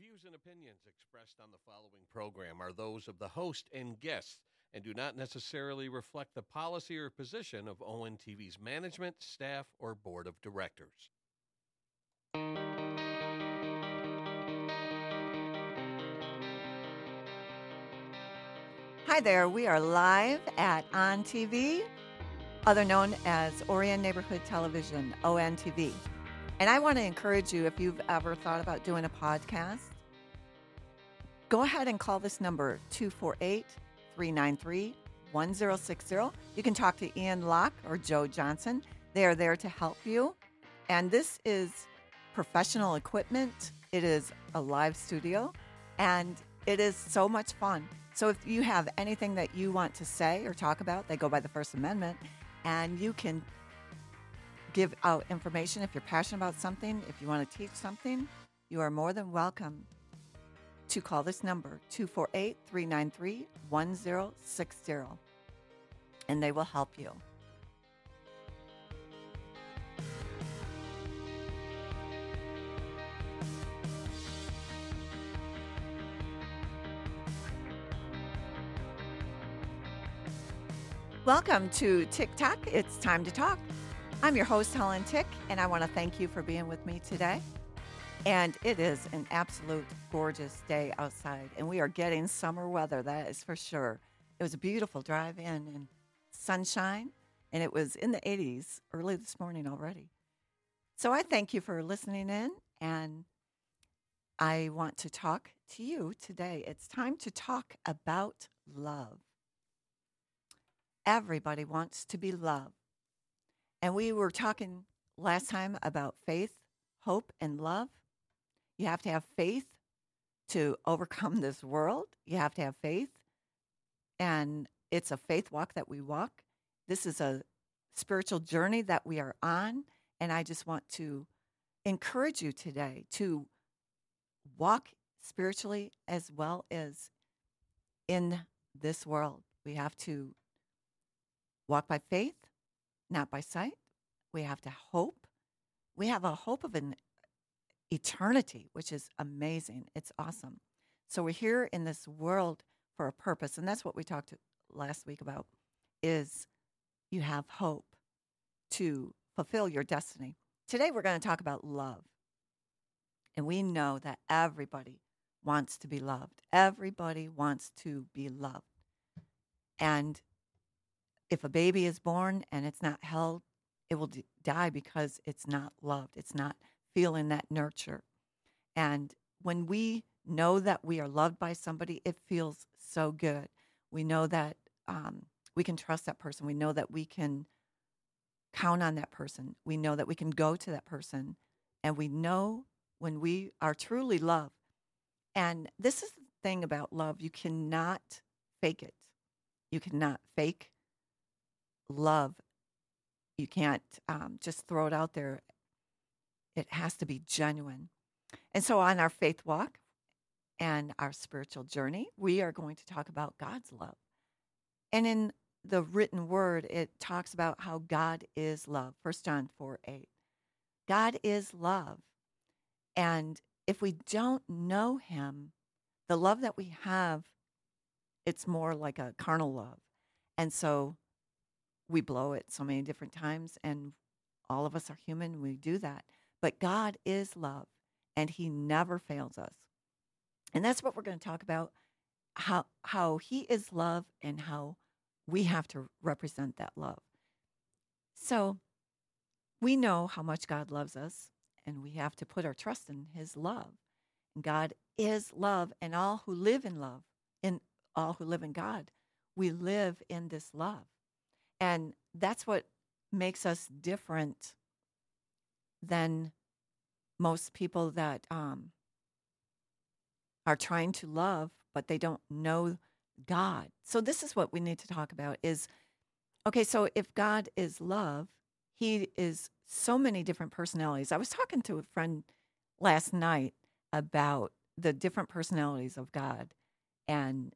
views and opinions expressed on the following program are those of the host and guests and do not necessarily reflect the policy or position of ONTV's management, staff, or board of directors. Hi there, we are live at On TV, other known as Orion Neighborhood Television, ONTV. And I want to encourage you if you've ever thought about doing a podcast, go ahead and call this number 248 393 1060. You can talk to Ian Locke or Joe Johnson. They are there to help you. And this is professional equipment, it is a live studio, and it is so much fun. So if you have anything that you want to say or talk about, they go by the First Amendment, and you can give out information if you're passionate about something, if you want to teach something, you are more than welcome to call this number 248 393 1060 and they will help you. Welcome to Tick TikTok. It's time to talk. I'm your host, Helen Tick, and I want to thank you for being with me today. And it is an absolute gorgeous day outside, and we are getting summer weather, that is for sure. It was a beautiful drive in and sunshine, and it was in the 80s early this morning already. So I thank you for listening in, and I want to talk to you today. It's time to talk about love. Everybody wants to be loved. And we were talking last time about faith, hope, and love. You have to have faith to overcome this world. You have to have faith. And it's a faith walk that we walk. This is a spiritual journey that we are on. And I just want to encourage you today to walk spiritually as well as in this world. We have to walk by faith, not by sight. We have to hope. We have a hope of an eternity, which is amazing. It's awesome. So we're here in this world for a purpose, and that's what we talked last week about is you have hope to fulfill your destiny. Today we're going to talk about love. And we know that everybody wants to be loved. Everybody wants to be loved. And if a baby is born and it's not held, it will d- die because it's not loved. It's not feeling that nurture. And when we know that we are loved by somebody, it feels so good. We know that um, we can trust that person. We know that we can count on that person. We know that we can go to that person. And we know when we are truly loved. And this is the thing about love you cannot fake it. You cannot fake love. You can't um, just throw it out there. It has to be genuine. And so, on our faith walk and our spiritual journey, we are going to talk about God's love. And in the written word, it talks about how God is love. 1 John 4 8. God is love. And if we don't know him, the love that we have, it's more like a carnal love. And so we blow it so many different times, and all of us are human. We do that. But God is love, and He never fails us. And that's what we're going to talk about how, how He is love and how we have to represent that love. So we know how much God loves us, and we have to put our trust in His love. God is love, and all who live in love, in all who live in God, we live in this love. And that's what makes us different than most people that um, are trying to love, but they don't know God. So this is what we need to talk about is okay, so if God is love, he is so many different personalities. I was talking to a friend last night about the different personalities of God and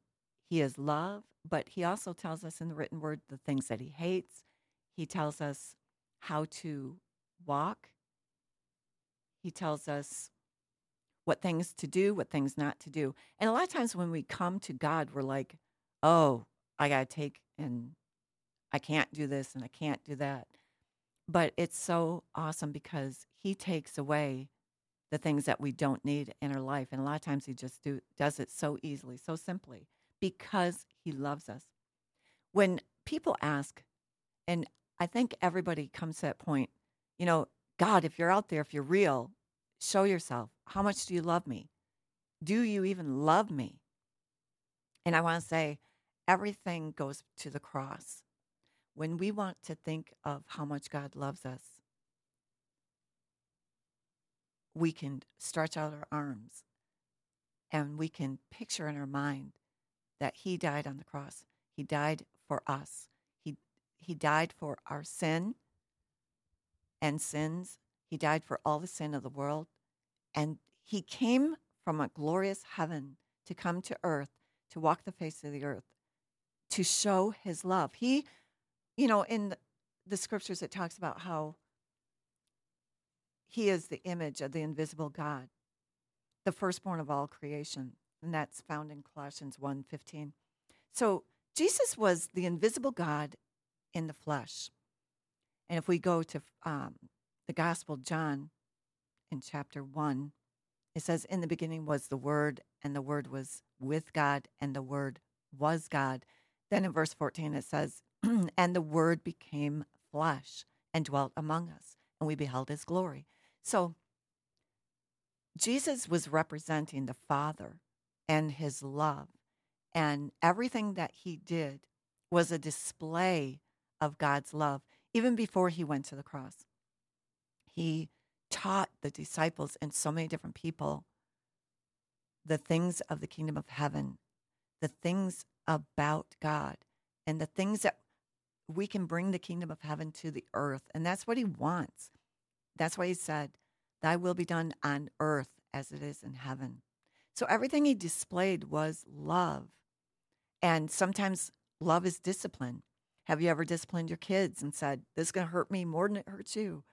he is love, but he also tells us in the written word the things that he hates. He tells us how to walk. He tells us what things to do, what things not to do. And a lot of times when we come to God, we're like, oh, I got to take and I can't do this and I can't do that. But it's so awesome because He takes away the things that we don't need in our life. And a lot of times He just do, does it so easily, so simply, because He loves us. When people ask, and I think everybody comes to that point, you know, God, if you're out there, if you're real, show yourself. How much do you love me? Do you even love me? And I want to say, everything goes to the cross. When we want to think of how much God loves us, we can stretch out our arms and we can picture in our mind that He died on the cross. He died for us. He, he died for our sin and sins. He died for all the sin of the world. And He came from a glorious heaven to come to earth, to walk the face of the earth, to show His love. He, you know, in the scriptures, it talks about how he is the image of the invisible God, the firstborn of all creation. And that's found in Colossians 1:15. So Jesus was the invisible God in the flesh. And if we go to um, the Gospel John in chapter 1, it says, In the beginning was the Word, and the Word was with God, and the Word was God. Then in verse 14, it says, And the Word became flesh and dwelt among us, and we beheld his glory. So Jesus was representing the Father and his love, and everything that he did was a display of God's love, even before he went to the cross. He taught the disciples and so many different people the things of the kingdom of heaven, the things about God, and the things that we can bring the kingdom of heaven to the earth. And that's what he wants. That's why he said, Thy will be done on earth as it is in heaven. So everything he displayed was love. And sometimes love is discipline. Have you ever disciplined your kids and said, This is going to hurt me more than it hurts you?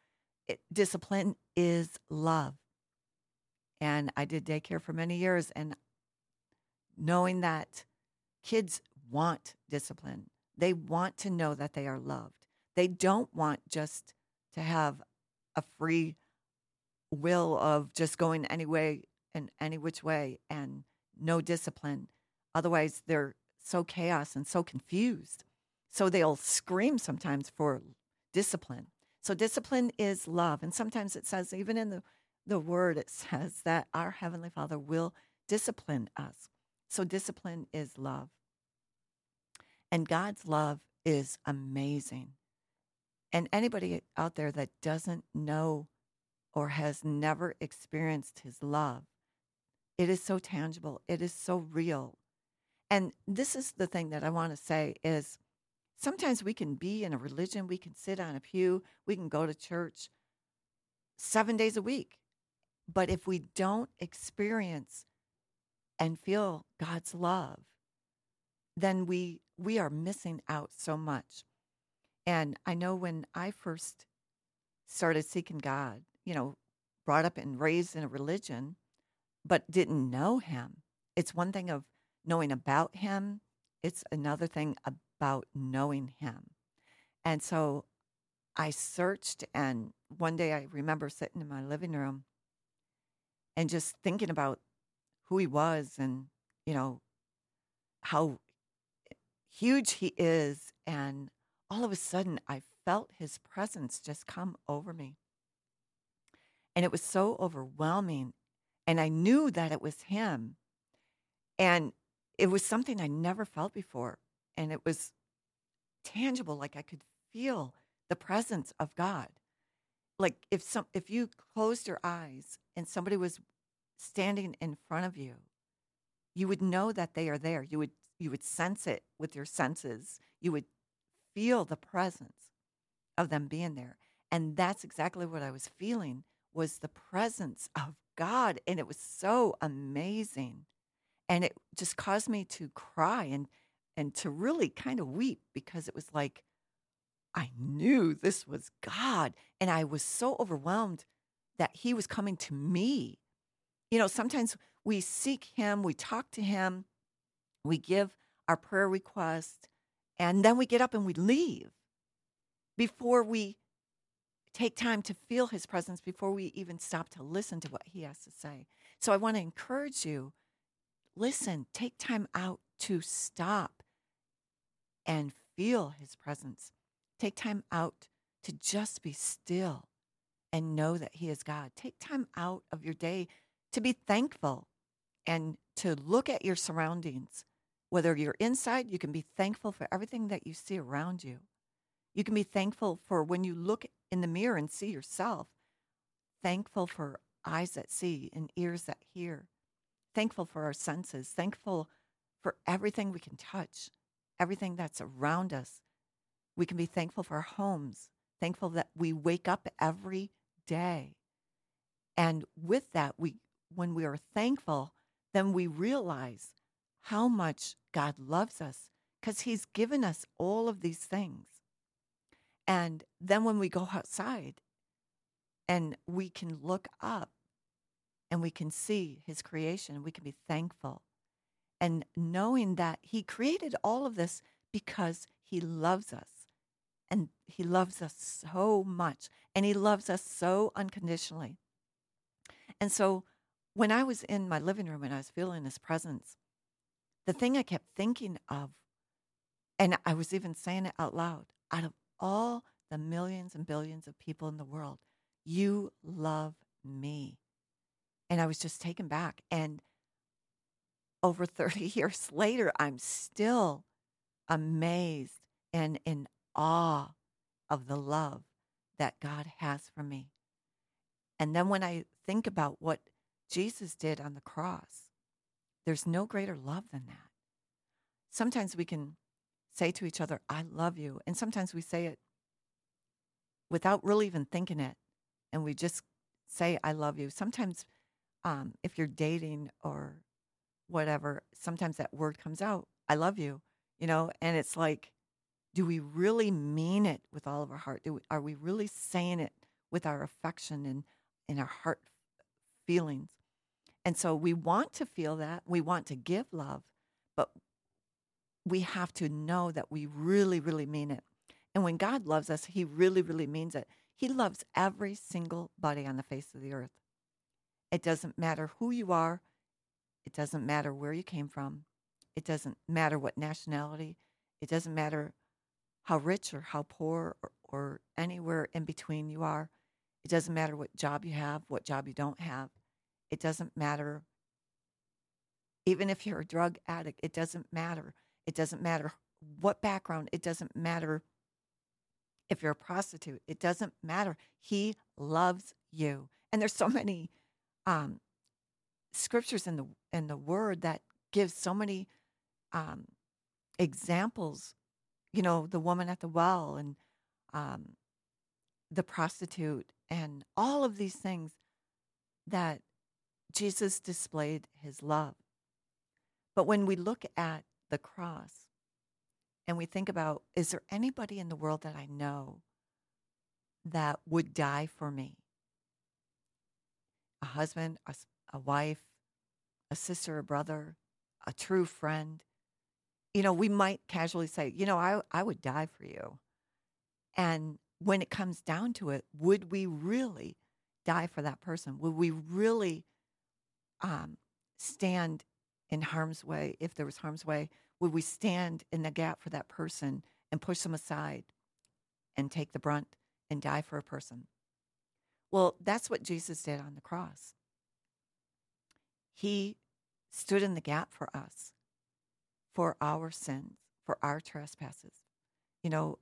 It, discipline is love. And I did daycare for many years, and knowing that kids want discipline, they want to know that they are loved. They don't want just to have a free will of just going any way and any which way and no discipline. Otherwise, they're so chaos and so confused. So they'll scream sometimes for discipline. So discipline is love. And sometimes it says, even in the, the word, it says that our Heavenly Father will discipline us. So discipline is love. And God's love is amazing. And anybody out there that doesn't know or has never experienced his love, it is so tangible, it is so real. And this is the thing that I want to say is sometimes we can be in a religion, we can sit on a pew, we can go to church 7 days a week. But if we don't experience and feel God's love, then we we are missing out so much. And I know when I first started seeking God, you know, brought up and raised in a religion, but didn't know him. It's one thing of knowing about him, it's another thing about knowing him. And so I searched, and one day I remember sitting in my living room and just thinking about who he was and, you know, how huge he is. And all of a sudden, I felt his presence just come over me. And it was so overwhelming. And I knew that it was him. And it was something I never felt before. And it was tangible, like I could feel the presence of God. Like if some if you closed your eyes and somebody was standing in front of you, you would know that they are there. You would you would sense it with your senses. You would feel the presence of them being there. And that's exactly what I was feeling was the presence of God. And it was so amazing. And it just caused me to cry and, and to really kind of weep because it was like, I knew this was God. And I was so overwhelmed that He was coming to me. You know, sometimes we seek Him, we talk to Him, we give our prayer request, and then we get up and we leave before we take time to feel His presence, before we even stop to listen to what He has to say. So I want to encourage you listen, take time out to stop and feel His presence. Take time out to just be still and know that He is God. Take time out of your day to be thankful and to look at your surroundings. Whether you're inside, you can be thankful for everything that you see around you. You can be thankful for when you look in the mirror and see yourself, thankful for eyes that see and ears that hear, thankful for our senses, thankful for everything we can touch, everything that's around us. We can be thankful for our homes, thankful that we wake up every day. And with that, we when we are thankful, then we realize how much God loves us because He's given us all of these things. And then when we go outside and we can look up and we can see His creation, we can be thankful. And knowing that He created all of this because He loves us. And He loves us so much. And He loves us so unconditionally. And so when I was in my living room and I was feeling his presence, the thing I kept thinking of, and I was even saying it out loud, out of all the millions and billions of people in the world, you love me. And I was just taken back. And over 30 years later, I'm still amazed and in awe of the love that God has for me. And then when I think about what Jesus did on the cross. There's no greater love than that. Sometimes we can say to each other, I love you. And sometimes we say it without really even thinking it. And we just say, I love you. Sometimes, um, if you're dating or whatever, sometimes that word comes out, I love you, you know, and it's like, do we really mean it with all of our heart? We, are we really saying it with our affection and, and our heart feelings? And so we want to feel that. We want to give love, but we have to know that we really, really mean it. And when God loves us, He really, really means it. He loves every single body on the face of the earth. It doesn't matter who you are, it doesn't matter where you came from, it doesn't matter what nationality, it doesn't matter how rich or how poor or, or anywhere in between you are. It doesn't matter what job you have, what job you don't have. It doesn't matter. Even if you're a drug addict, it doesn't matter. It doesn't matter what background, it doesn't matter if you're a prostitute, it doesn't matter. He loves you. And there's so many um, scriptures in the in the word that gives so many um, examples. You know, the woman at the well and um, the prostitute and all of these things that Jesus displayed his love. But when we look at the cross and we think about, is there anybody in the world that I know that would die for me? A husband, a, a wife, a sister, a brother, a true friend. You know, we might casually say, you know, I, I would die for you. And when it comes down to it, would we really die for that person? Would we really um, stand in harm's way, if there was harm's way, would we stand in the gap for that person and push them aside and take the brunt and die for a person? Well, that's what Jesus did on the cross. He stood in the gap for us, for our sins, for our trespasses. You know,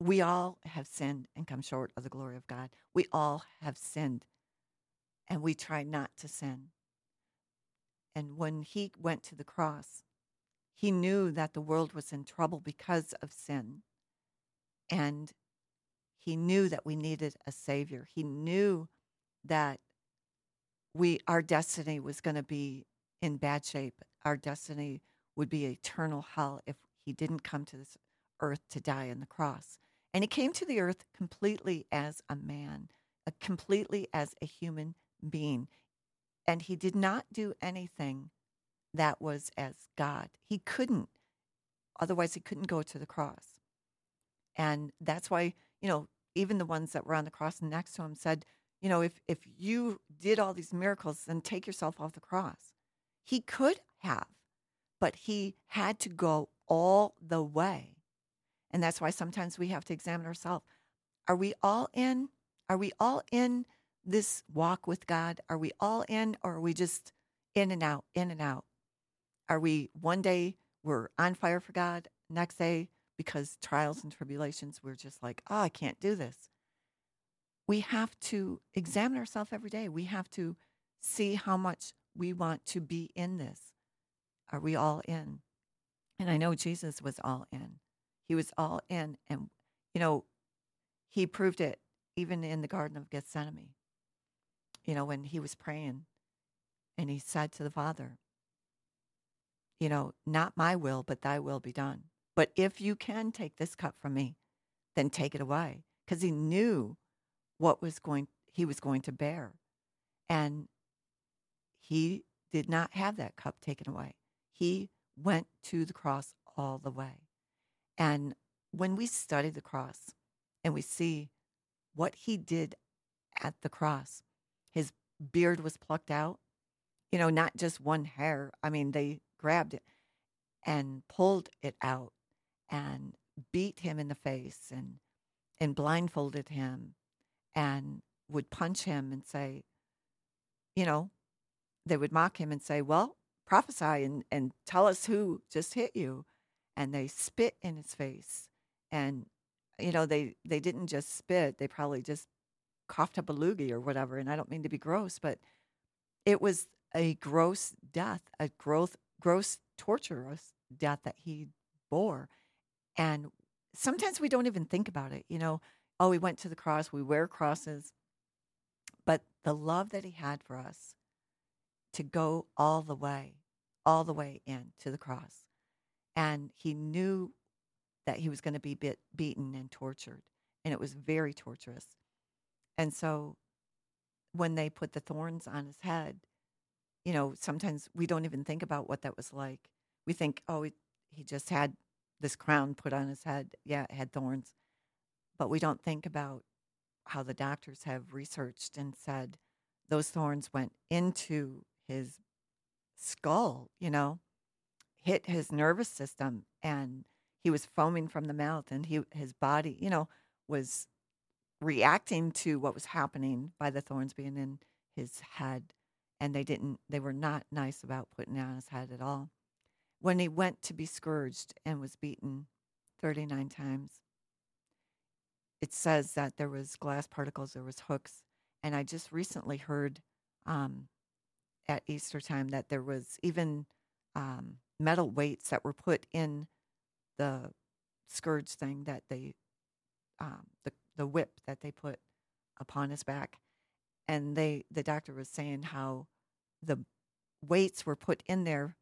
we all have sinned and come short of the glory of God. We all have sinned, and we try not to sin. And when he went to the cross, he knew that the world was in trouble because of sin. And he knew that we needed a savior. He knew that we our destiny was going to be in bad shape. Our destiny would be eternal hell if he didn't come to this earth to die on the cross. And he came to the earth completely as a man, uh, completely as a human being and he did not do anything that was as God. He couldn't, otherwise, he couldn't go to the cross. And that's why, you know, even the ones that were on the cross next to him said, you know, if, if you did all these miracles, then take yourself off the cross. He could have, but he had to go all the way. And that's why sometimes we have to examine ourselves. Are we all in? Are we all in this walk with God? Are we all in, or are we just in and out, in and out? Are we one day we're on fire for God, next day because trials and tribulations, we're just like, oh, I can't do this. We have to examine ourselves every day. We have to see how much we want to be in this. Are we all in? And I know Jesus was all in. He was all in. And, you know, he proved it even in the Garden of Gethsemane. You know, when he was praying and he said to the Father, you know, not my will, but thy will be done. But if you can take this cup from me, then take it away. Because he knew what was going he was going to bear. And he did not have that cup taken away. He went to the cross all the way. And when we study the cross and we see what he did at the cross, his beard was plucked out, you know, not just one hair. I mean, they grabbed it and pulled it out and beat him in the face and and blindfolded him and would punch him and say, you know, they would mock him and say, Well, prophesy and, and tell us who just hit you. And they spit in his face. And, you know, they, they didn't just spit, they probably just coughed up a loogie or whatever. And I don't mean to be gross, but it was a gross death, a gross, gross, torturous death that he bore. And sometimes we don't even think about it. You know, oh, we went to the cross, we wear crosses. But the love that he had for us to go all the way, all the way in to the cross. And he knew that he was going to be bit, beaten and tortured. And it was very torturous. And so when they put the thorns on his head, you know, sometimes we don't even think about what that was like. We think, oh, he, he just had this crown put on his head. Yeah, it had thorns. But we don't think about how the doctors have researched and said those thorns went into his skull, you know, hit his nervous system and he was foaming from the mouth and he his body, you know, was reacting to what was happening by the thorns being in his head and they didn't they were not nice about putting it on his head at all. When he went to be scourged and was beaten 39 times it says that there was glass particles there was hooks and i just recently heard um, at easter time that there was even um, metal weights that were put in the scourge thing that they um, the, the whip that they put upon his back and they the doctor was saying how the weights were put in there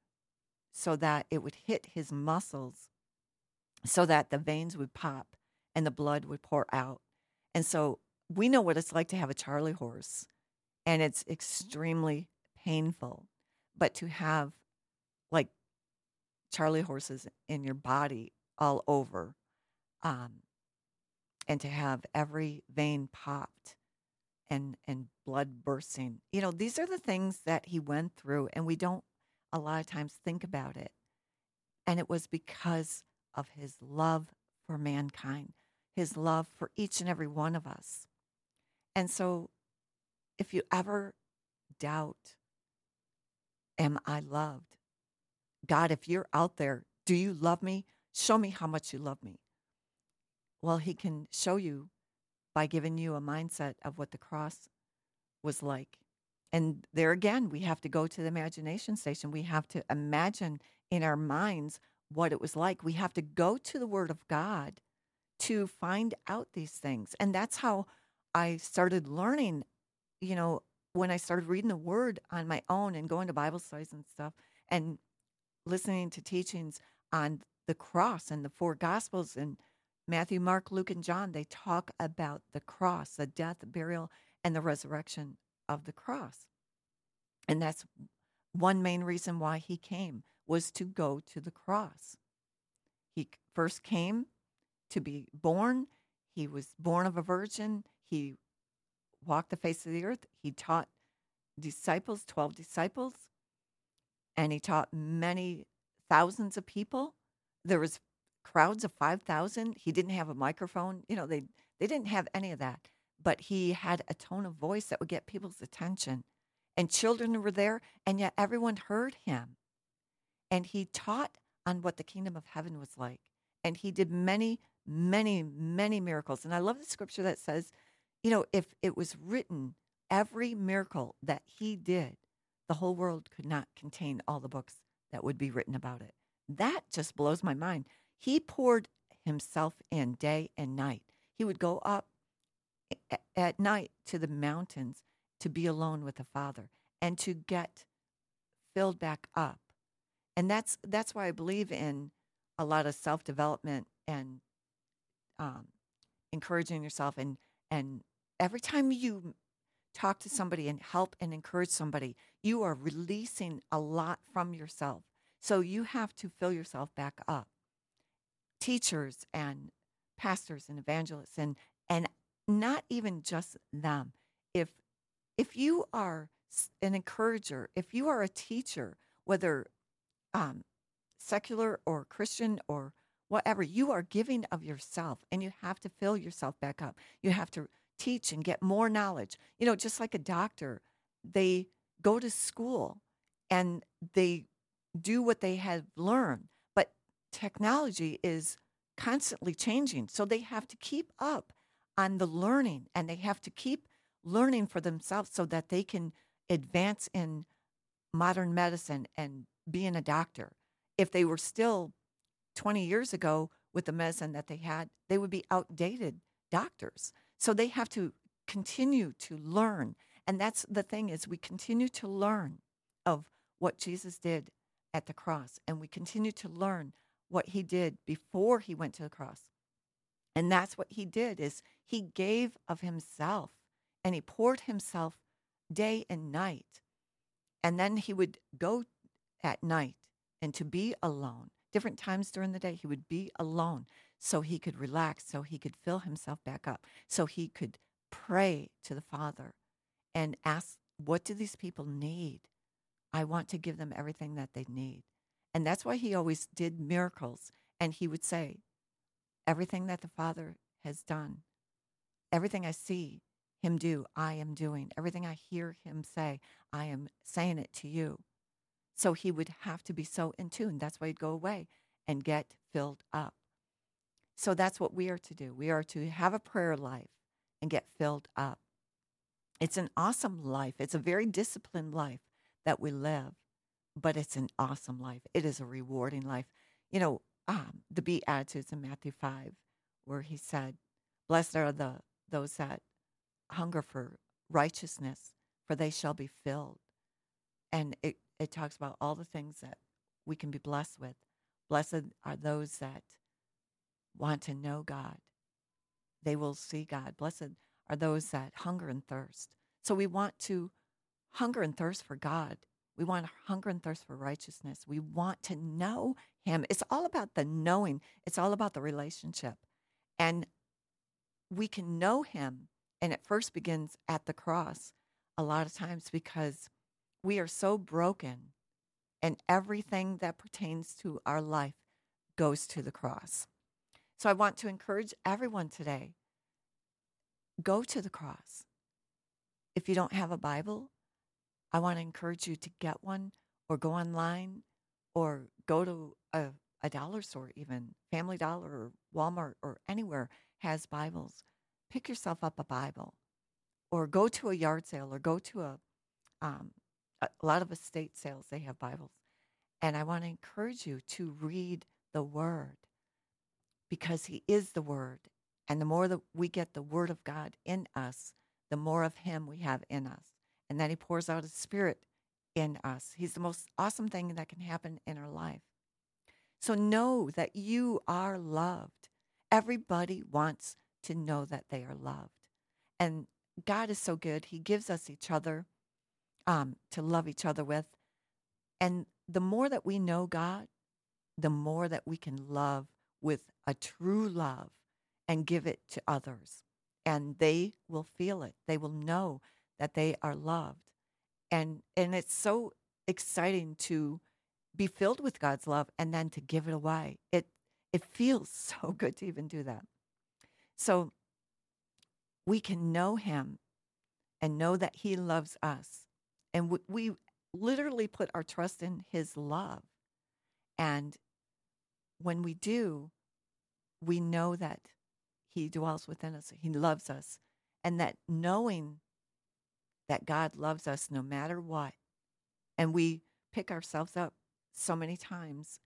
so that it would hit his muscles so that the veins would pop and the blood would pour out. And so we know what it's like to have a Charlie horse, and it's extremely painful. But to have like Charlie horses in your body all over, um, and to have every vein popped and and blood bursting. You know, these are the things that he went through and we don't a lot of times think about it. And it was because of his love for mankind, his love for each and every one of us. And so if you ever doubt, am I loved? God, if you're out there, do you love me? Show me how much you love me. Well, he can show you by giving you a mindset of what the cross was like. And there again, we have to go to the imagination station. We have to imagine in our minds what it was like. We have to go to the Word of God to find out these things. And that's how I started learning, you know, when I started reading the Word on my own and going to Bible studies and stuff and listening to teachings on the cross and the four Gospels and Matthew, Mark, Luke, and John, they talk about the cross, the death, burial, and the resurrection of the cross. And that's one main reason why he came was to go to the cross. He first came to be born. He was born of a virgin. He walked the face of the earth. He taught disciples, 12 disciples, and he taught many thousands of people. There was crowds of 5,000. He didn't have a microphone. You know, they they didn't have any of that, but he had a tone of voice that would get people's attention. And children were there, and yet everyone heard him. And he taught on what the kingdom of heaven was like. And he did many, many, many miracles. And I love the scripture that says, you know, if it was written, every miracle that he did, the whole world could not contain all the books that would be written about it. That just blows my mind. He poured himself in day and night. He would go up at night to the mountains to be alone with the Father and to get filled back up. And that's that's why I believe in a lot of self development and um, encouraging yourself and and every time you talk to somebody and help and encourage somebody, you are releasing a lot from yourself. So you have to fill yourself back up. Teachers and pastors and evangelists and and not even just them. If if you are an encourager, if you are a teacher, whether um, secular or Christian or whatever, you are giving of yourself and you have to fill yourself back up. You have to teach and get more knowledge. You know, just like a doctor, they go to school and they do what they have learned, but technology is constantly changing. So they have to keep up on the learning and they have to keep learning for themselves so that they can advance in modern medicine and being a doctor. If they were still 20 years ago with the medicine that they had, they would be outdated doctors. So they have to continue to learn. And that's the thing is we continue to learn of what Jesus did at the cross and we continue to learn what he did before he went to the cross. And that's what he did is he gave of himself and he poured himself day and night. And then he would go at night and to be alone. Different times during the day, he would be alone so he could relax, so he could fill himself back up, so he could pray to the Father and ask, What do these people need? I want to give them everything that they need. And that's why he always did miracles. And he would say, Everything that the Father has done, everything I see him do, I am doing. Everything I hear him say, I am saying it to you. So he would have to be so in tune. That's why he'd go away and get filled up. So that's what we are to do. We are to have a prayer life and get filled up. It's an awesome life. It's a very disciplined life that we live, but it's an awesome life. It is a rewarding life. You know, um, the Beatitudes in Matthew 5, where he said, Blessed are the those that hunger for righteousness, for they shall be filled. And it, it talks about all the things that we can be blessed with. Blessed are those that want to know God. They will see God. Blessed are those that hunger and thirst. So we want to hunger and thirst for God. We want hunger and thirst for righteousness. We want to know Him. It's all about the knowing, it's all about the relationship. And we can know Him and it first begins at the cross a lot of times because we are so broken and everything that pertains to our life goes to the cross. So I want to encourage everyone today go to the cross. If you don't have a Bible, I want to encourage you to get one or go online or go to a, a dollar store, even Family Dollar or Walmart or anywhere has Bibles pick yourself up a Bible or go to a yard sale or go to a, um, a lot of estate sales, they have Bibles. And I want to encourage you to read the Word because He is the Word. And the more that we get the Word of God in us, the more of Him we have in us. And then He pours out His Spirit in us. He's the most awesome thing that can happen in our life. So know that you are loved. Everybody wants to know that they are loved. And God is so good. He gives us each other. Um, to love each other with. And the more that we know God, the more that we can love with a true love and give it to others. And they will feel it. They will know that they are loved. And and it's so exciting to be filled with God's love and then to give it away. It it feels so good to even do that. So we can know him and know that he loves us. And we, we literally put our trust in his love. And when we do, we know that he dwells within us, he loves us, and that knowing that God loves us no matter what, and we pick ourselves up so many times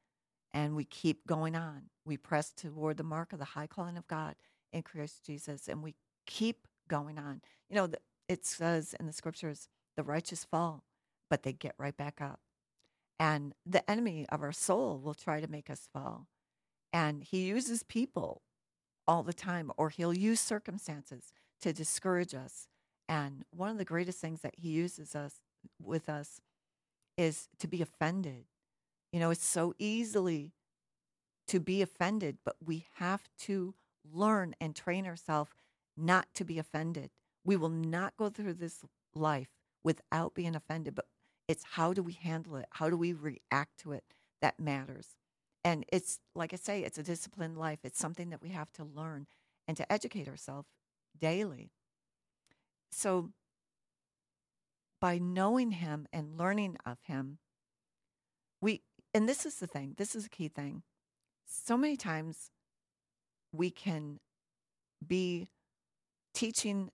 and we keep going on. We press toward the mark of the high calling of God in Christ Jesus, and we keep going on. You know, it says in the scriptures, the righteous fall, but they get right back up. And the enemy of our soul will try to make us fall. And he uses people all the time, or he'll use circumstances to discourage us. And one of the greatest things that he uses us with us is to be offended. You know, it's so easily to be offended, but we have to learn and train ourselves not to be offended. We will not go through this life without being offended, but it's how do we handle it? How do we react to it that matters? And it's like I say, it's a disciplined life. It's something that we have to learn and to educate ourselves daily. So, by knowing Him and learning of Him, we, and this is the thing, this is a key thing. So many times we can be teaching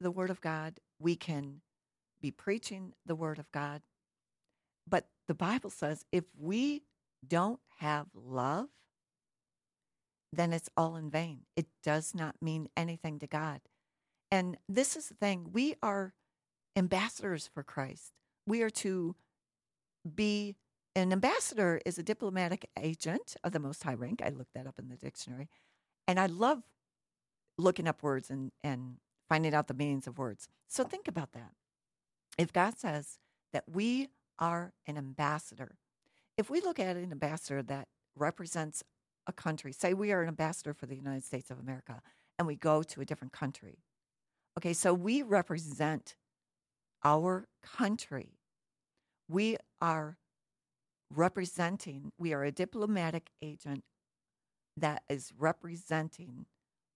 the Word of God, we can be preaching the Word of God. But the Bible says if we don't have love, then it's all in vain. It does not mean anything to God. And this is the thing we are ambassadors for Christ. We are to be an ambassador is a diplomatic agent of the most high rank. I looked that up in the dictionary. And I love looking up words and, and finding out the meanings of words. So think about that. If God says that we are an ambassador, if we look at an ambassador that represents a country, say we are an ambassador for the United States of America, and we go to a different country. Okay, so we represent our country. We are representing, we are a diplomatic agent that is representing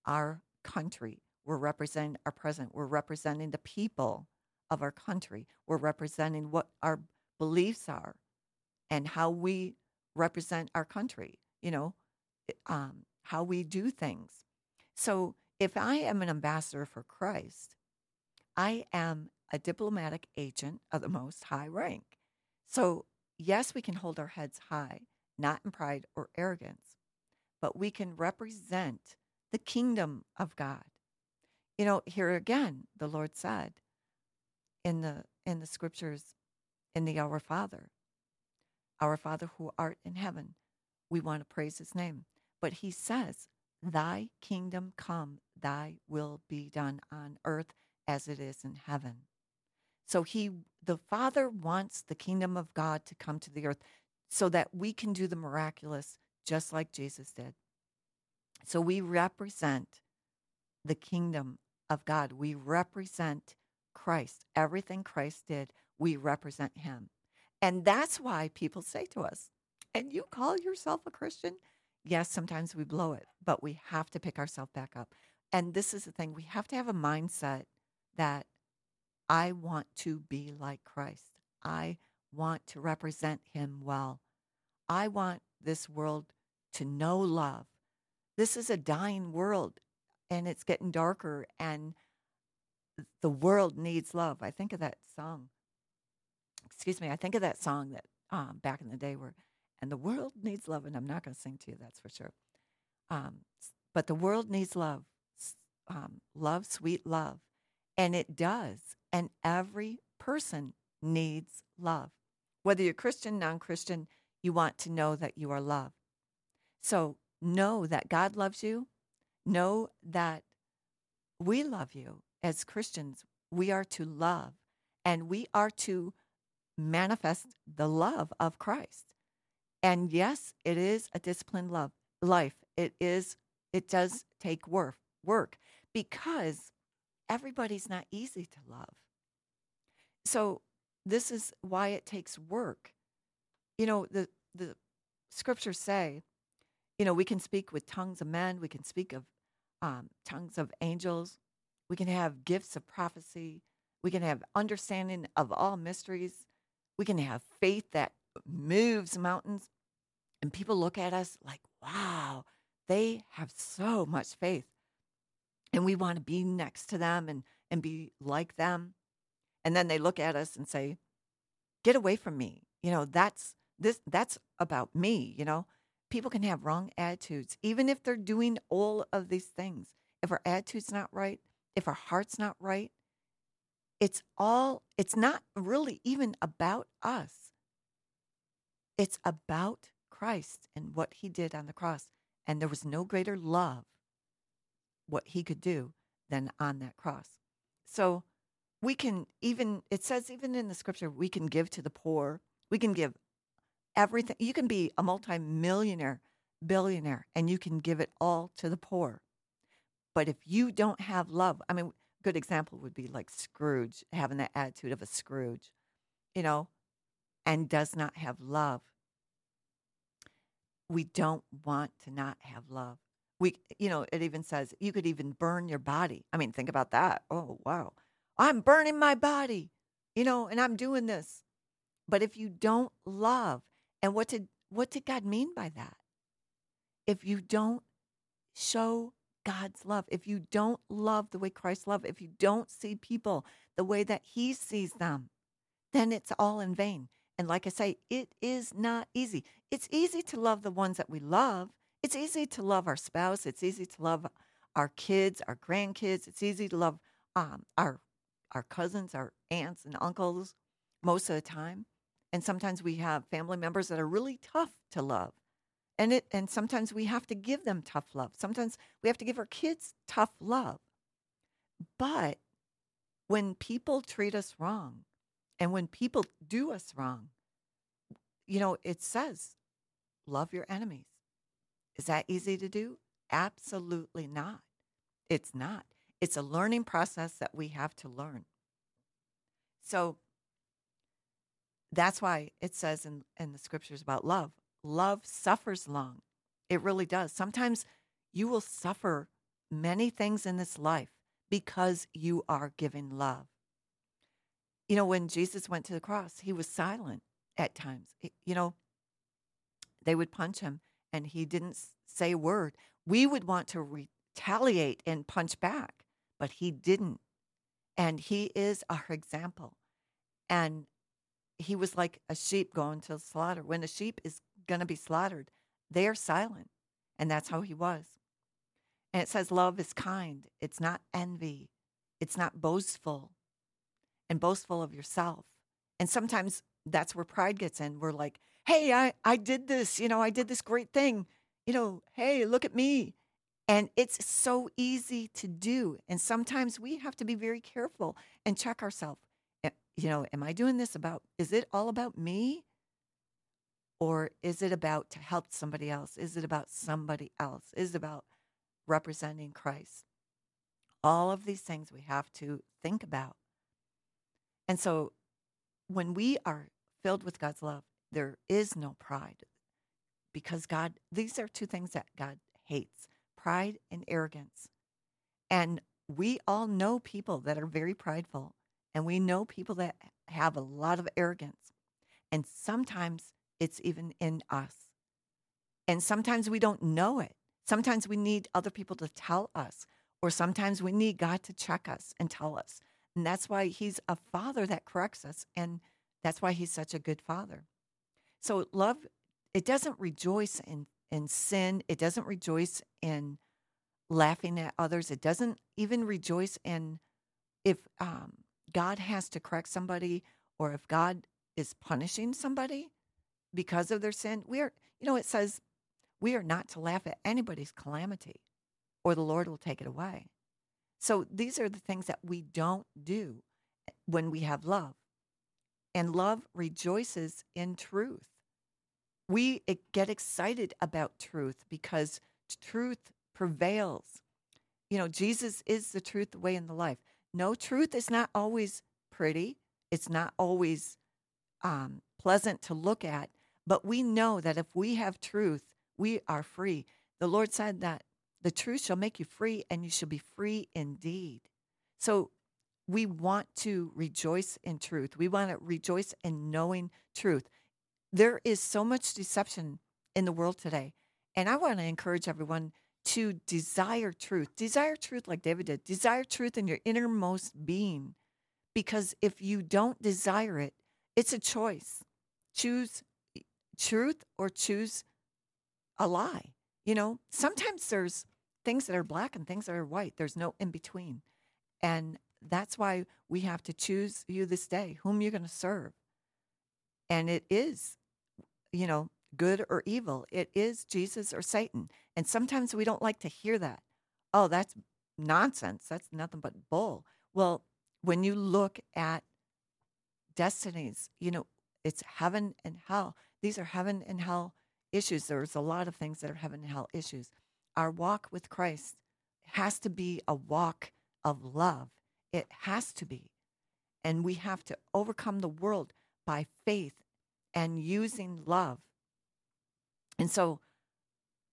our country. We're representing our president. We're representing the people of our country. We're representing what our beliefs are and how we represent our country, you know, um, how we do things. So if I am an ambassador for Christ, I am a diplomatic agent of the most high rank. So, yes, we can hold our heads high, not in pride or arrogance, but we can represent the kingdom of God. You know, here again, the Lord said in the in the scriptures in the Our Father, Our Father who art in heaven, we want to praise his name. But he says, Thy kingdom come, thy will be done on earth as it is in heaven. So he the Father wants the kingdom of God to come to the earth so that we can do the miraculous just like Jesus did. So we represent the kingdom of God. We represent Christ. Everything Christ did, we represent him. And that's why people say to us, and you call yourself a Christian? Yes, sometimes we blow it, but we have to pick ourselves back up. And this is the thing we have to have a mindset that I want to be like Christ. I want to represent him well. I want this world to know love. This is a dying world and it's getting darker and the world needs love. I think of that song. Excuse me. I think of that song that um, back in the day where, and the world needs love. And I'm not going to sing to you, that's for sure. Um, but the world needs love, um, love, sweet love. And it does. And every person needs love. Whether you're Christian, non Christian, you want to know that you are loved. So know that God loves you. Know that we love you as Christians. We are to love and we are to manifest the love of Christ. And yes, it is a disciplined love life. It is it does take work work because everybody's not easy to love. So this is why it takes work. You know, the the scriptures say, you know, we can speak with tongues of men, we can speak of um, tongues of angels, we can have gifts of prophecy, we can have understanding of all mysteries, we can have faith that moves mountains. And people look at us like, wow, they have so much faith. And we want to be next to them and, and be like them. And then they look at us and say, get away from me. You know, that's this that's about me, you know. People can have wrong attitudes, even if they're doing all of these things. If our attitude's not right, if our heart's not right, it's all, it's not really even about us. It's about Christ and what he did on the cross. And there was no greater love, what he could do, than on that cross. So we can even, it says even in the scripture, we can give to the poor, we can give everything. You can be a multimillionaire, billionaire, and you can give it all to the poor. But if you don't have love, I mean, a good example would be like Scrooge having that attitude of a Scrooge, you know, and does not have love. We don't want to not have love. We, you know, it even says you could even burn your body. I mean, think about that. Oh, wow. I'm burning my body, you know, and I'm doing this. But if you don't love, and what did what did God mean by that? If you don't show God's love, if you don't love the way Christ loved, if you don't see people the way that He sees them, then it's all in vain. And like I say, it is not easy. It's easy to love the ones that we love. It's easy to love our spouse. It's easy to love our kids, our grandkids. It's easy to love um, our our cousins, our aunts and uncles most of the time. And sometimes we have family members that are really tough to love and it and sometimes we have to give them tough love. Sometimes we have to give our kids tough love. But when people treat us wrong and when people do us wrong you know it says love your enemies. Is that easy to do? Absolutely not. It's not. It's a learning process that we have to learn. So that's why it says in, in the scriptures about love love suffers long. It really does. Sometimes you will suffer many things in this life because you are giving love. You know, when Jesus went to the cross, he was silent at times. You know, they would punch him and he didn't say a word. We would want to retaliate and punch back, but he didn't. And he is our example. And he was like a sheep going to slaughter. When a sheep is going to be slaughtered. They are silent. And that's how he was. And it says, Love is kind. It's not envy. It's not boastful and boastful of yourself. And sometimes that's where pride gets in. We're like, Hey, I, I did this. You know, I did this great thing. You know, hey, look at me. And it's so easy to do. And sometimes we have to be very careful and check ourselves. You know, am I doing this about, is it all about me? Or is it about to help somebody else? Is it about somebody else? Is it about representing Christ? All of these things we have to think about. And so when we are filled with God's love, there is no pride because God, these are two things that God hates pride and arrogance. And we all know people that are very prideful, and we know people that have a lot of arrogance. And sometimes it's even in us. And sometimes we don't know it. Sometimes we need other people to tell us, or sometimes we need God to check us and tell us. And that's why He's a father that corrects us. And that's why He's such a good father. So, love, it doesn't rejoice in, in sin, it doesn't rejoice in laughing at others, it doesn't even rejoice in if um, God has to correct somebody or if God is punishing somebody because of their sin. We are, you know, it says we are not to laugh at anybody's calamity or the Lord will take it away. So these are the things that we don't do. when we have love. And love rejoices in truth. We get excited about truth because truth prevails. You know, Jesus is the truth, the way, and the life. No, truth is not always pretty. It's not always um, pleasant to look at, but we know that if we have truth, we are free. The Lord said that the truth shall make you free, and you shall be free indeed. So we want to rejoice in truth. We want to rejoice in knowing truth. There is so much deception in the world today. And I want to encourage everyone to desire truth. Desire truth like David did. Desire truth in your innermost being. Because if you don't desire it, it's a choice. Choose truth or choose a lie. You know, sometimes there's things that are black and things that are white. There's no in between. And that's why we have to choose you this day, whom you're going to serve. And it is, you know, good or evil. It is Jesus or Satan. And sometimes we don't like to hear that. Oh, that's nonsense. That's nothing but bull. Well, when you look at destinies, you know, it's heaven and hell. These are heaven and hell issues. There's a lot of things that are heaven and hell issues. Our walk with Christ has to be a walk of love. It has to be. And we have to overcome the world by faith and using love. And so,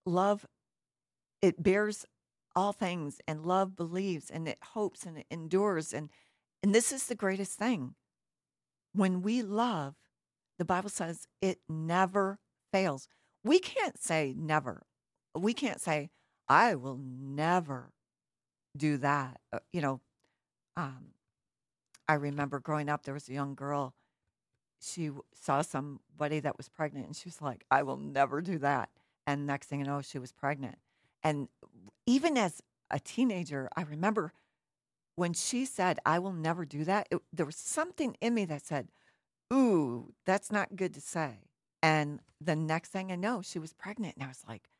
love, it bears all things, and love believes, and it hopes, and it endures. And, and this is the greatest thing. When we love, the Bible says it never fails. We can't say never. We can't say, I will never do that. Uh, you know, um, I remember growing up, there was a young girl. She saw somebody that was pregnant, and she was like, "I will never do that." And next thing you know, she was pregnant. And even as a teenager, I remember when she said, "I will never do that." It, there was something in me that said, "Ooh, that's not good to say." And the next thing I know, she was pregnant, and I was like,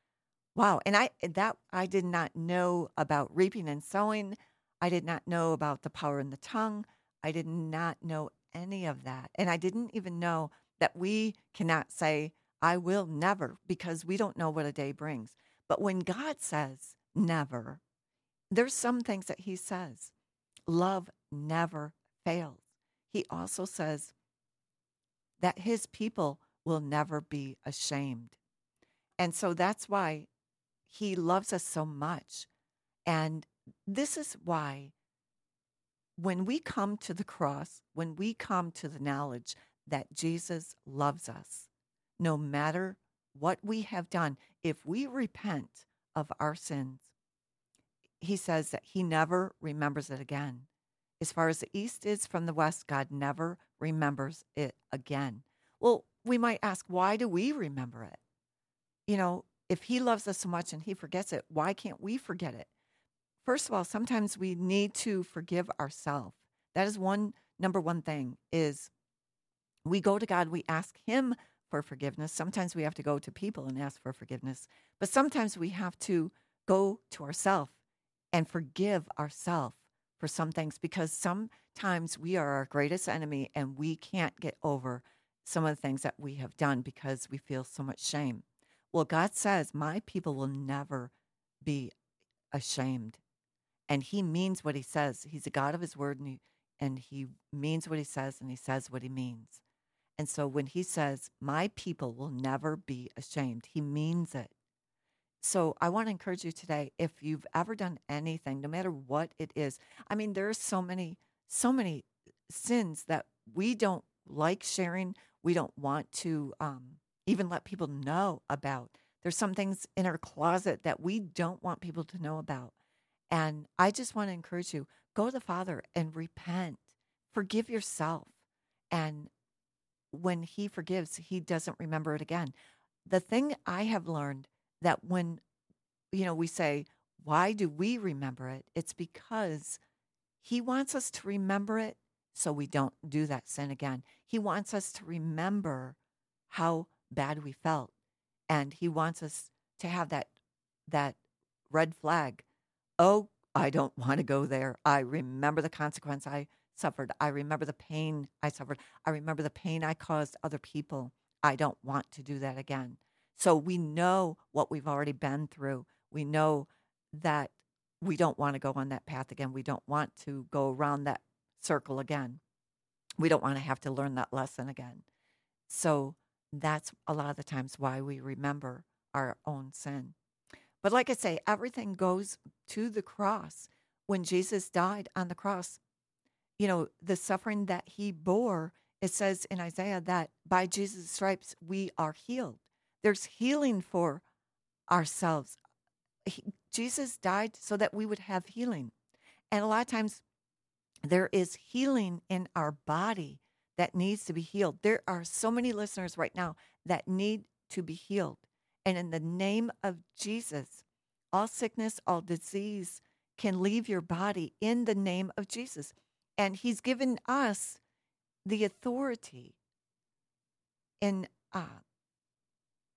"Wow!" And I that I did not know about reaping and sowing. I did not know about the power in the tongue. I did not know any of that. And I didn't even know that we cannot say, I will never, because we don't know what a day brings. But when God says never, there's some things that He says. Love never fails. He also says that His people will never be ashamed. And so that's why He loves us so much. And this is why when we come to the cross, when we come to the knowledge that Jesus loves us, no matter what we have done, if we repent of our sins, he says that he never remembers it again. As far as the east is from the west, God never remembers it again. Well, we might ask, why do we remember it? You know, if he loves us so much and he forgets it, why can't we forget it? First of all, sometimes we need to forgive ourselves. That is one number one thing is we go to God, we ask him for forgiveness. Sometimes we have to go to people and ask for forgiveness, but sometimes we have to go to ourselves and forgive ourselves for some things because sometimes we are our greatest enemy and we can't get over some of the things that we have done because we feel so much shame. Well, God says, My people will never be ashamed and he means what he says. He's a God of his word and he, and he means what he says and he says what he means. And so when he says, My people will never be ashamed, he means it. So I want to encourage you today if you've ever done anything, no matter what it is. I mean, there are so many, so many sins that we don't like sharing. We don't want to um, even let people know about. There's some things in our closet that we don't want people to know about. And I just want to encourage you go to the Father and repent, forgive yourself. And when He forgives, He doesn't remember it again. The thing I have learned that when, you know, we say, why do we remember it? It's because He wants us to remember it so we don't do that sin again. He wants us to remember how bad we felt. And He wants us to have that, that red flag oh, I don't want to go there. I remember the consequence. I suffered. I remember the pain I suffered. I remember the pain I caused other people. I don't want to do that again. So we know what we've already been through. We know that we don't want to go on that path again. We don't want to go around that circle again. We don't want to have to learn that lesson again. So that's a lot of the times why we remember our own sin. But like I say, everything goes to the cross. When Jesus died on the cross, you know, the suffering that he bore, it says in Isaiah that by Jesus' stripes we are healed. There's healing for ourselves. He, Jesus died so that we would have healing. And a lot of times there is healing in our body that needs to be healed. There are so many listeners right now that need to be healed. And in the name of Jesus, all sickness, all disease can leave your body in the name of Jesus. And He's given us the authority in, uh,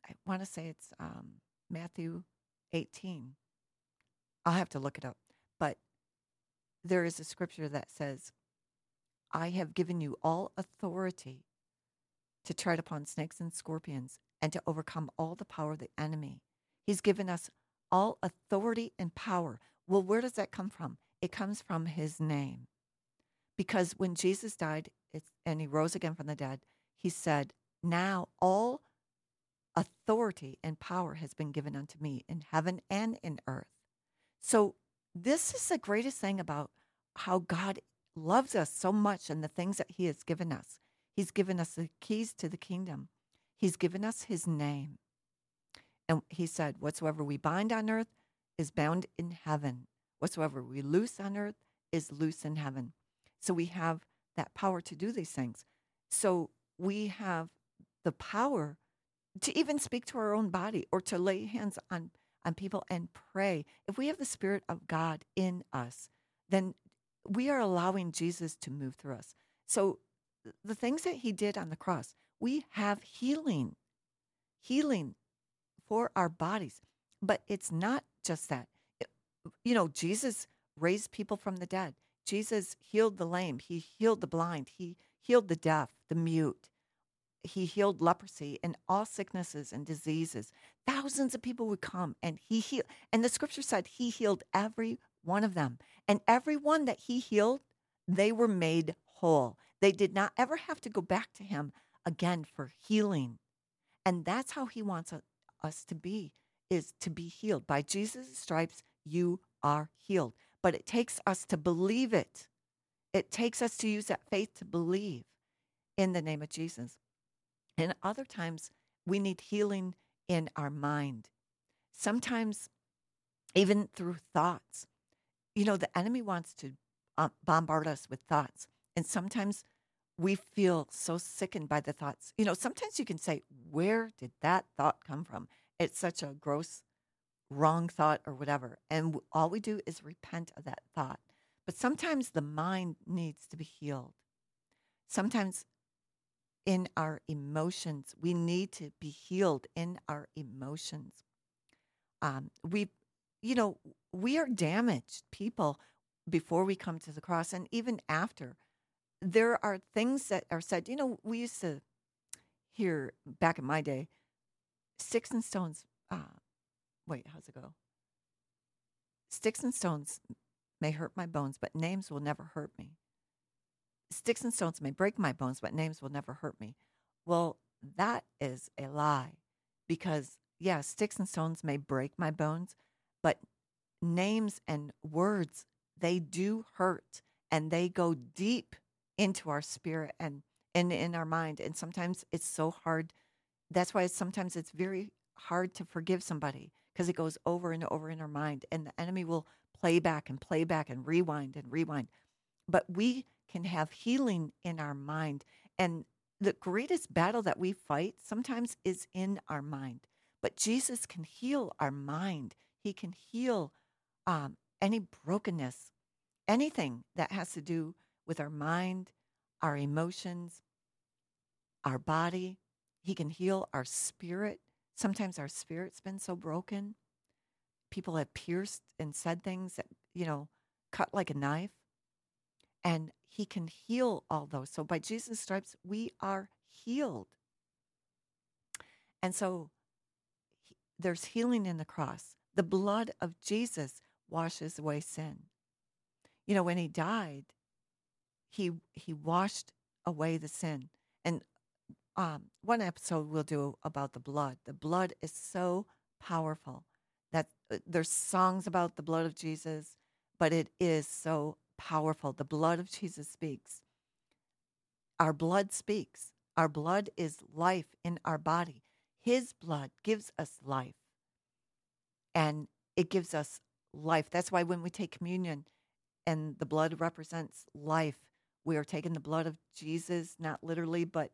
I want to say it's um, Matthew 18. I'll have to look it up. But there is a scripture that says, I have given you all authority to tread upon snakes and scorpions and to overcome all the power of the enemy. He's given us all authority and power. Well, where does that come from? It comes from his name. Because when Jesus died and he rose again from the dead, he said, Now all authority and power has been given unto me in heaven and in earth. So, this is the greatest thing about how God loves us so much and the things that He has given us. He's given us the keys to the kingdom, He's given us His name. And He said, Whatsoever we bind on earth is bound in heaven, whatsoever we loose on earth is loose in heaven. So, we have that power to do these things. So, we have the power to even speak to our own body or to lay hands on on people and pray. If we have the Spirit of God in us, then we are allowing Jesus to move through us. So the things that he did on the cross, we have healing, healing for our bodies. But it's not just that. You know, Jesus raised people from the dead. Jesus healed the lame. He healed the blind. He healed the deaf, the mute he healed leprosy and all sicknesses and diseases. Thousands of people would come and he healed. And the scripture said he healed every one of them. And every one that he healed, they were made whole. They did not ever have to go back to him again for healing. And that's how he wants us to be is to be healed. By Jesus' stripes you are healed. But it takes us to believe it. It takes us to use that faith to believe in the name of Jesus. And other times we need healing in our mind. Sometimes, even through thoughts. You know, the enemy wants to uh, bombard us with thoughts. And sometimes we feel so sickened by the thoughts. You know, sometimes you can say, Where did that thought come from? It's such a gross, wrong thought or whatever. And all we do is repent of that thought. But sometimes the mind needs to be healed. Sometimes in our emotions. We need to be healed in our emotions. Um, we, you know, we are damaged people before we come to the cross and even after. There are things that are said. You know, we used to hear back in my day, sticks and stones. Uh, wait, how's it go? Sticks and stones may hurt my bones, but names will never hurt me. Sticks and stones may break my bones, but names will never hurt me. Well, that is a lie because, yeah, sticks and stones may break my bones, but names and words, they do hurt and they go deep into our spirit and, and in our mind. And sometimes it's so hard. That's why sometimes it's very hard to forgive somebody because it goes over and over in our mind. And the enemy will play back and play back and rewind and rewind. But we can have healing in our mind. And the greatest battle that we fight sometimes is in our mind. But Jesus can heal our mind, He can heal um, any brokenness, anything that has to do with our mind, our emotions, our body. He can heal our spirit. Sometimes our spirit's been so broken. People have pierced and said things that, you know, cut like a knife. and he can heal all those. So by Jesus' stripes, we are healed. And so he- there's healing in the cross. The blood of Jesus washes away sin. You know, when he died, he he washed away the sin. And um, one episode we'll do about the blood. The blood is so powerful that uh, there's songs about the blood of Jesus, but it is so powerful. The blood of Jesus speaks. Our blood speaks. Our blood is life in our body. His blood gives us life. And it gives us life. That's why when we take communion and the blood represents life, we are taking the blood of Jesus, not literally, but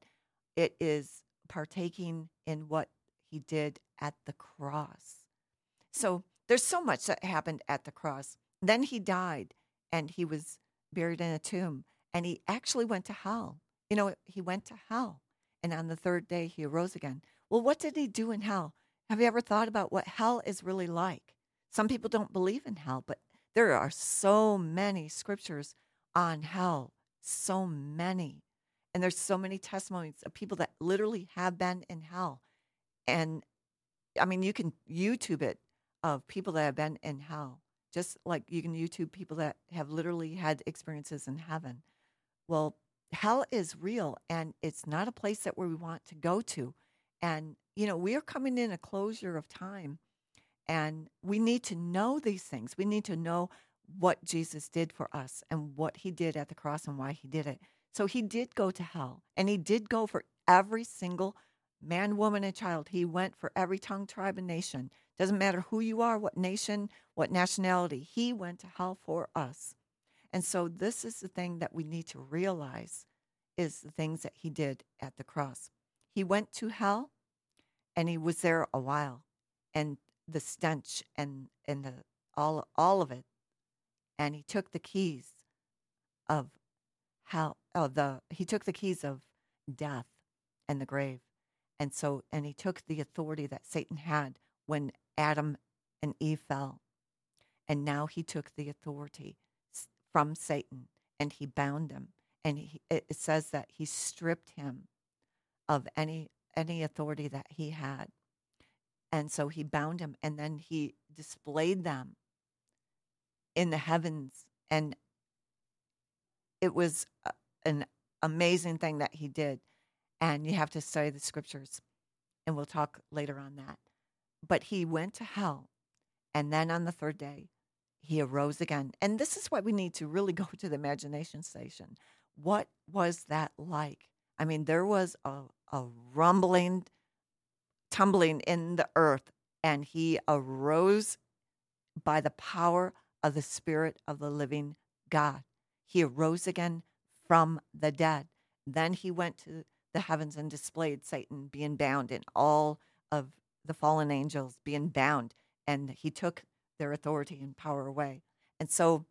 it is partaking in what he did at the cross. So there's so much that happened at the cross. Then he died and he was buried in a tomb and he actually went to hell. You know, he went to hell. And on the third day, he arose again. Well, what did he do in hell? Have you ever thought about what hell is really like? Some people don't believe in hell, but there are so many scriptures on hell, so many. And there's so many testimonies of people that literally have been in hell. And I mean, you can YouTube it of people that have been in hell, just like you can YouTube people that have literally had experiences in heaven. Well, hell is real and it's not a place that we want to go to. And, you know, we are coming in a closure of time and we need to know these things. We need to know what Jesus did for us and what he did at the cross and why he did it. So he did go to hell and he did go for every single man, woman, and child. He went for every tongue, tribe, and nation. Doesn't matter who you are, what nation, what nationality. He went to hell for us. And so this is the thing that we need to realize is the things that he did at the cross. He went to hell and he was there a while and the stench and and the all all of it and he took the keys of hell oh the he took the keys of death and the grave and so and he took the authority that Satan had when Adam and Eve fell and now he took the authority from Satan and he bound him and he, it says that he stripped him of any any authority that he had. And so he bound him and then he displayed them in the heavens. And it was an amazing thing that he did. And you have to study the scriptures and we'll talk later on that but he went to hell and then on the third day he arose again. And this is what we need to really go to the imagination station. What was that like? I mean there was a, a rumbling tumbling in the earth and he arose by the power of the spirit of the living god. He arose again from the dead. Then he went to the heavens and displayed satan being bound in all of the fallen angels being bound and he took their authority and power away and so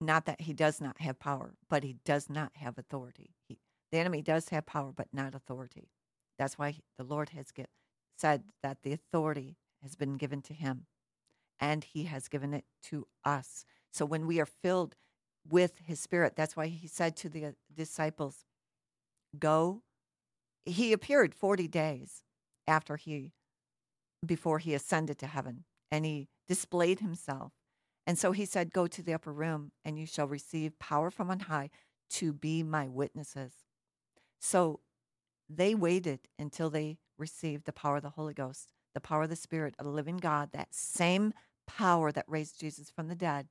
not that he does not have power but he does not have authority he, the enemy does have power but not authority that's why the Lord has get, said that the authority has been given to him and he has given it to us. So when we are filled with his spirit, that's why he said to the uh, disciples, Go. He appeared 40 days after he, before he ascended to heaven, and he displayed himself. And so he said, Go to the upper room, and you shall receive power from on high to be my witnesses. So they waited until they received the power of the Holy Ghost, the power of the Spirit of the living God, that same power that raised Jesus from the dead,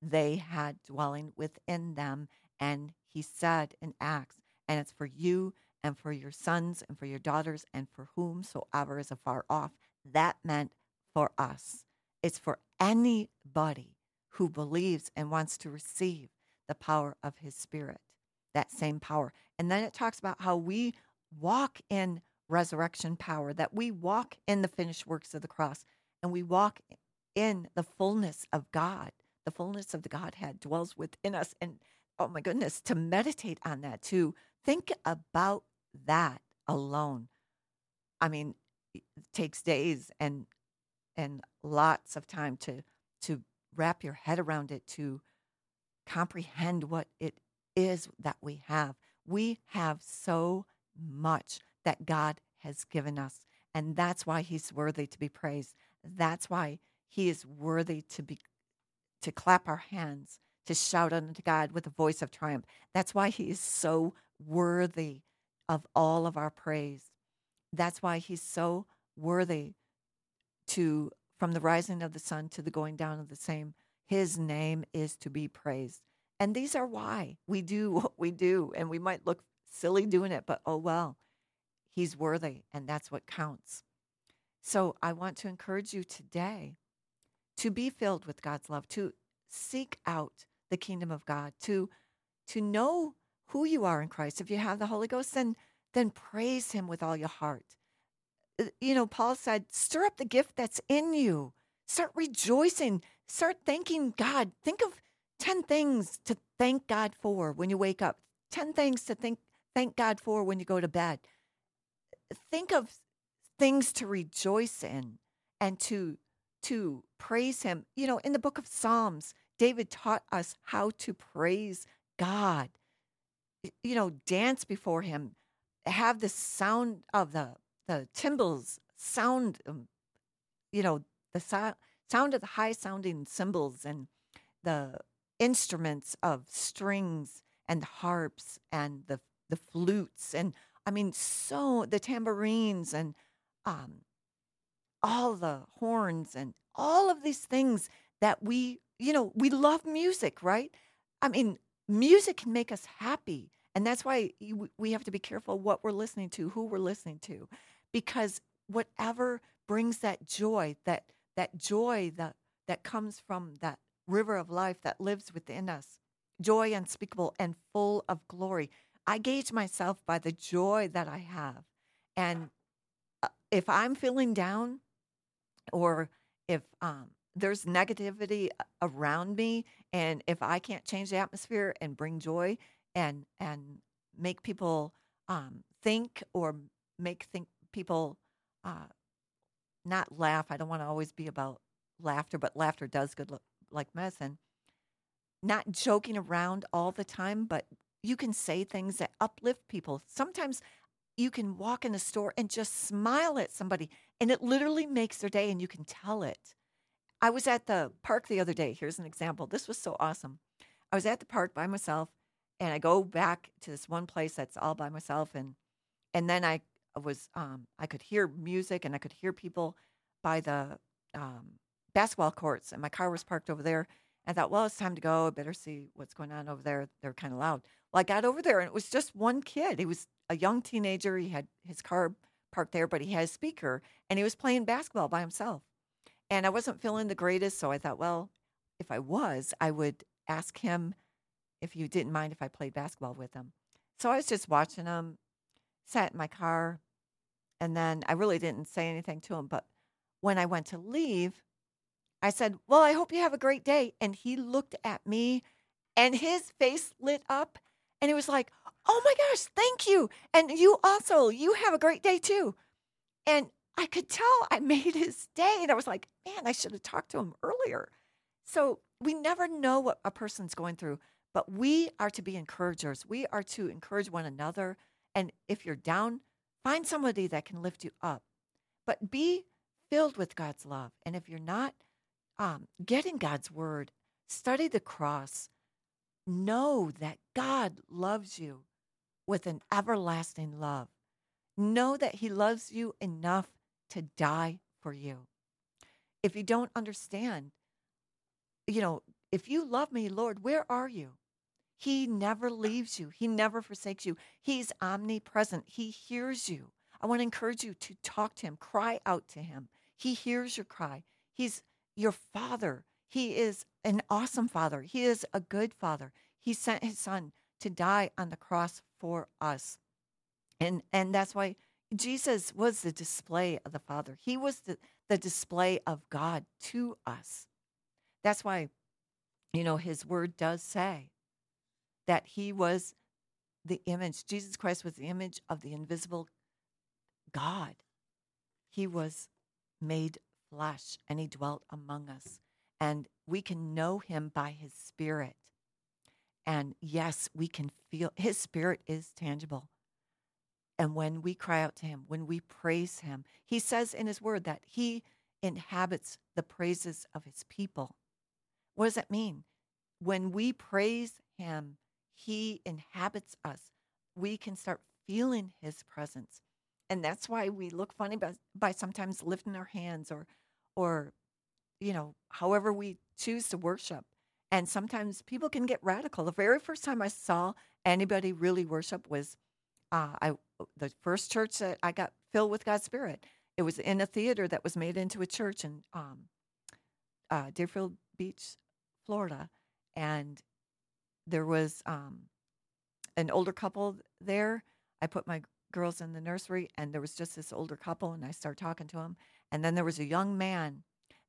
they had dwelling within them. And he said in Acts, and it's for you and for your sons and for your daughters and for whomsoever is afar off. That meant for us. It's for anybody who believes and wants to receive the power of his spirit, that same power. And then it talks about how we walk in resurrection power, that we walk in the finished works of the cross, and we walk in the fullness of God. The fullness of the Godhead dwells within us. And oh my goodness, to meditate on that, to think about that alone. I mean, it takes days and and lots of time to to wrap your head around it, to comprehend what it is that we have. We have so much that God has given us. And that's why he's worthy to be praised. That's why he is worthy to be to clap our hands, to shout unto God with a voice of triumph. That's why he is so worthy of all of our praise. That's why he's so worthy to from the rising of the sun to the going down of the same. His name is to be praised. And these are why we do what we do. And we might look silly doing it, but oh well, he's worthy, and that's what counts. So I want to encourage you today to be filled with God's love, to seek out the kingdom of God, to to know who you are in Christ. If you have the Holy Ghost, then then praise him with all your heart. Uh, you know, Paul said, stir up the gift that's in you. Start rejoicing. Start thanking God. Think of 10 things to thank God for when you wake up. 10 things to think thank God for when you go to bed. Think of things to rejoice in and to to praise him. You know, in the book of Psalms, David taught us how to praise God. You know, dance before him, have the sound of the the cymbals sound um, you know, the so- sound of the high sounding cymbals and the instruments of strings and harps and the the flutes and I mean so the tambourines and um all the horns and all of these things that we you know we love music right? I mean music can make us happy and that's why we have to be careful what we're listening to who we're listening to because whatever brings that joy that that joy that that comes from that river of life that lives within us joy unspeakable and full of glory. I gauge myself by the joy that I have. And uh, if I'm feeling down or if um, there's negativity around me and if I can't change the atmosphere and bring joy and and make people um, think or make think people uh, not laugh. I don't want to always be about laughter, but laughter does good like medicine not joking around all the time, but you can say things that uplift people. Sometimes you can walk in a store and just smile at somebody, and it literally makes their day, and you can tell it. I was at the park the other day. Here's an example. This was so awesome. I was at the park by myself, and I go back to this one place that's all by myself, and and then I was um, I could hear music and I could hear people by the um, basketball courts, and my car was parked over there. I thought, well, it's time to go. I better see what's going on over there. They're kind of loud. Well, I got over there and it was just one kid. He was a young teenager. He had his car parked there, but he had a speaker and he was playing basketball by himself. And I wasn't feeling the greatest. So I thought, well, if I was, I would ask him if you didn't mind if I played basketball with him. So I was just watching him, sat in my car, and then I really didn't say anything to him. But when I went to leave, I said, Well, I hope you have a great day. And he looked at me and his face lit up and he was like, Oh my gosh, thank you. And you also, you have a great day too. And I could tell I made his day. And I was like, Man, I should have talked to him earlier. So we never know what a person's going through, but we are to be encouragers. We are to encourage one another. And if you're down, find somebody that can lift you up. But be filled with God's love. And if you're not, um, God's word, study the cross, know that God loves you with an everlasting love. Know that He loves you enough to die for you. If you don't understand, you know, if you love me, Lord, where are you? He never leaves you, He never forsakes you. He's omnipresent, He hears you. I want to encourage you to talk to Him, cry out to Him. He hears your cry. He's your father. He is an awesome father. He is a good father. He sent his son to die on the cross for us. And and that's why Jesus was the display of the Father. He was the, the display of God to us. That's why, you know, his word does say that he was the image, Jesus Christ was the image of the invisible God. He was made flesh and he dwelt among us. And we can know him by his spirit. And yes, we can feel his spirit is tangible. And when we cry out to him, when we praise him, he says in his word that he inhabits the praises of his people. What does that mean? When we praise him, he inhabits us. We can start feeling his presence. And that's why we look funny by, by sometimes lifting our hands or or you know, however we choose to worship. And sometimes people can get radical. The very first time I saw anybody really worship was uh, I the first church that I got filled with God's Spirit. It was in a theater that was made into a church in um, uh, Deerfield Beach, Florida, and there was um, an older couple there. I put my girls in the nursery, and there was just this older couple, and I started talking to them. And then there was a young man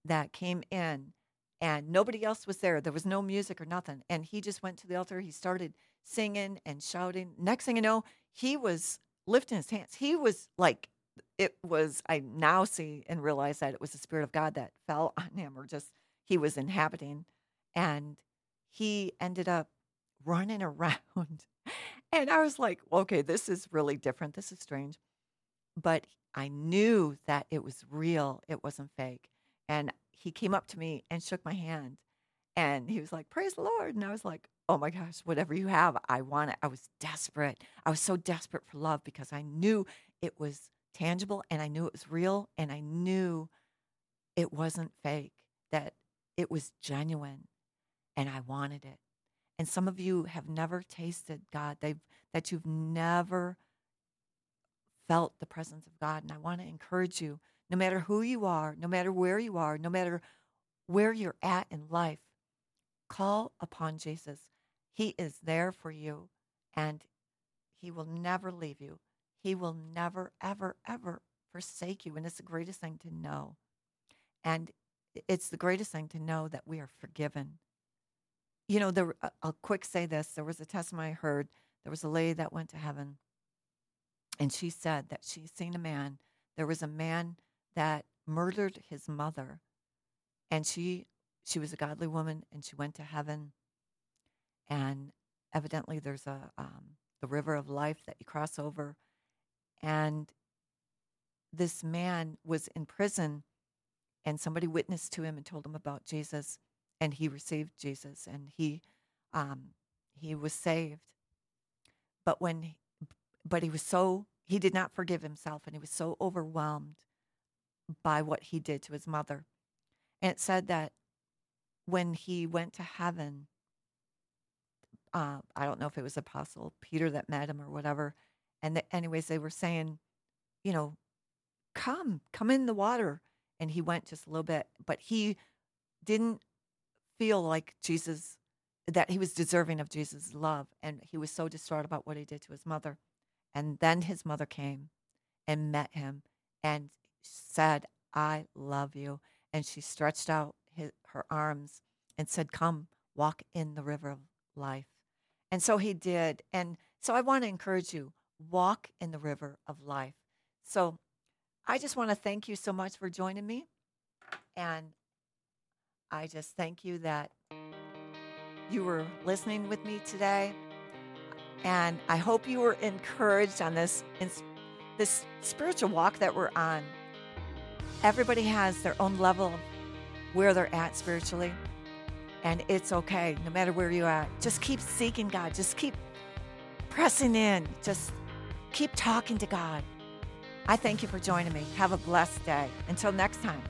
that came in, and nobody else was there. There was no music or nothing. And he just went to the altar. He started singing and shouting. Next thing you know, he was lifting his hands. He was like, it was, I now see and realize that it was the Spirit of God that fell on him, or just he was inhabiting. And he ended up running around. And I was like, okay, this is really different. This is strange. But I knew that it was real, it wasn't fake. And he came up to me and shook my hand. And he was like, Praise the Lord. And I was like, Oh my gosh, whatever you have, I want it. I was desperate. I was so desperate for love because I knew it was tangible and I knew it was real and I knew it wasn't fake, that it was genuine and I wanted it. And some of you have never tasted God, they've, that you've never felt the presence of God. And I want to encourage you no matter who you are, no matter where you are, no matter where you're at in life, call upon Jesus. He is there for you and he will never leave you. He will never, ever, ever forsake you. And it's the greatest thing to know. And it's the greatest thing to know that we are forgiven. You know, there, uh, I'll quick say this. There was a testimony I heard. There was a lady that went to heaven, and she said that she seen a man. There was a man that murdered his mother and she she was a godly woman and she went to heaven and evidently there's a um, the river of life that you cross over and this man was in prison and somebody witnessed to him and told him about jesus and he received jesus and he um, he was saved but when but he was so he did not forgive himself and he was so overwhelmed by what he did to his mother. And it said that when he went to heaven, uh, I don't know if it was Apostle Peter that met him or whatever. And the, anyways, they were saying, you know, come, come in the water. And he went just a little bit, but he didn't feel like Jesus, that he was deserving of Jesus' love. And he was so distraught about what he did to his mother. And then his mother came and met him and said, I love you. And she stretched out his, her arms and said, Come, walk in the river of life. And so he did. And so I want to encourage you walk in the river of life. So I just want to thank you so much for joining me. And I just thank you that you were listening with me today. And I hope you were encouraged on this, this spiritual walk that we're on everybody has their own level where they're at spiritually. And it's okay, no matter where you're at. Just keep seeking God. Just keep pressing in. Just keep talking to God. I thank you for joining me. Have a blessed day. Until next time,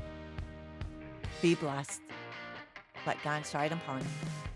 be blessed. Let God shine upon you.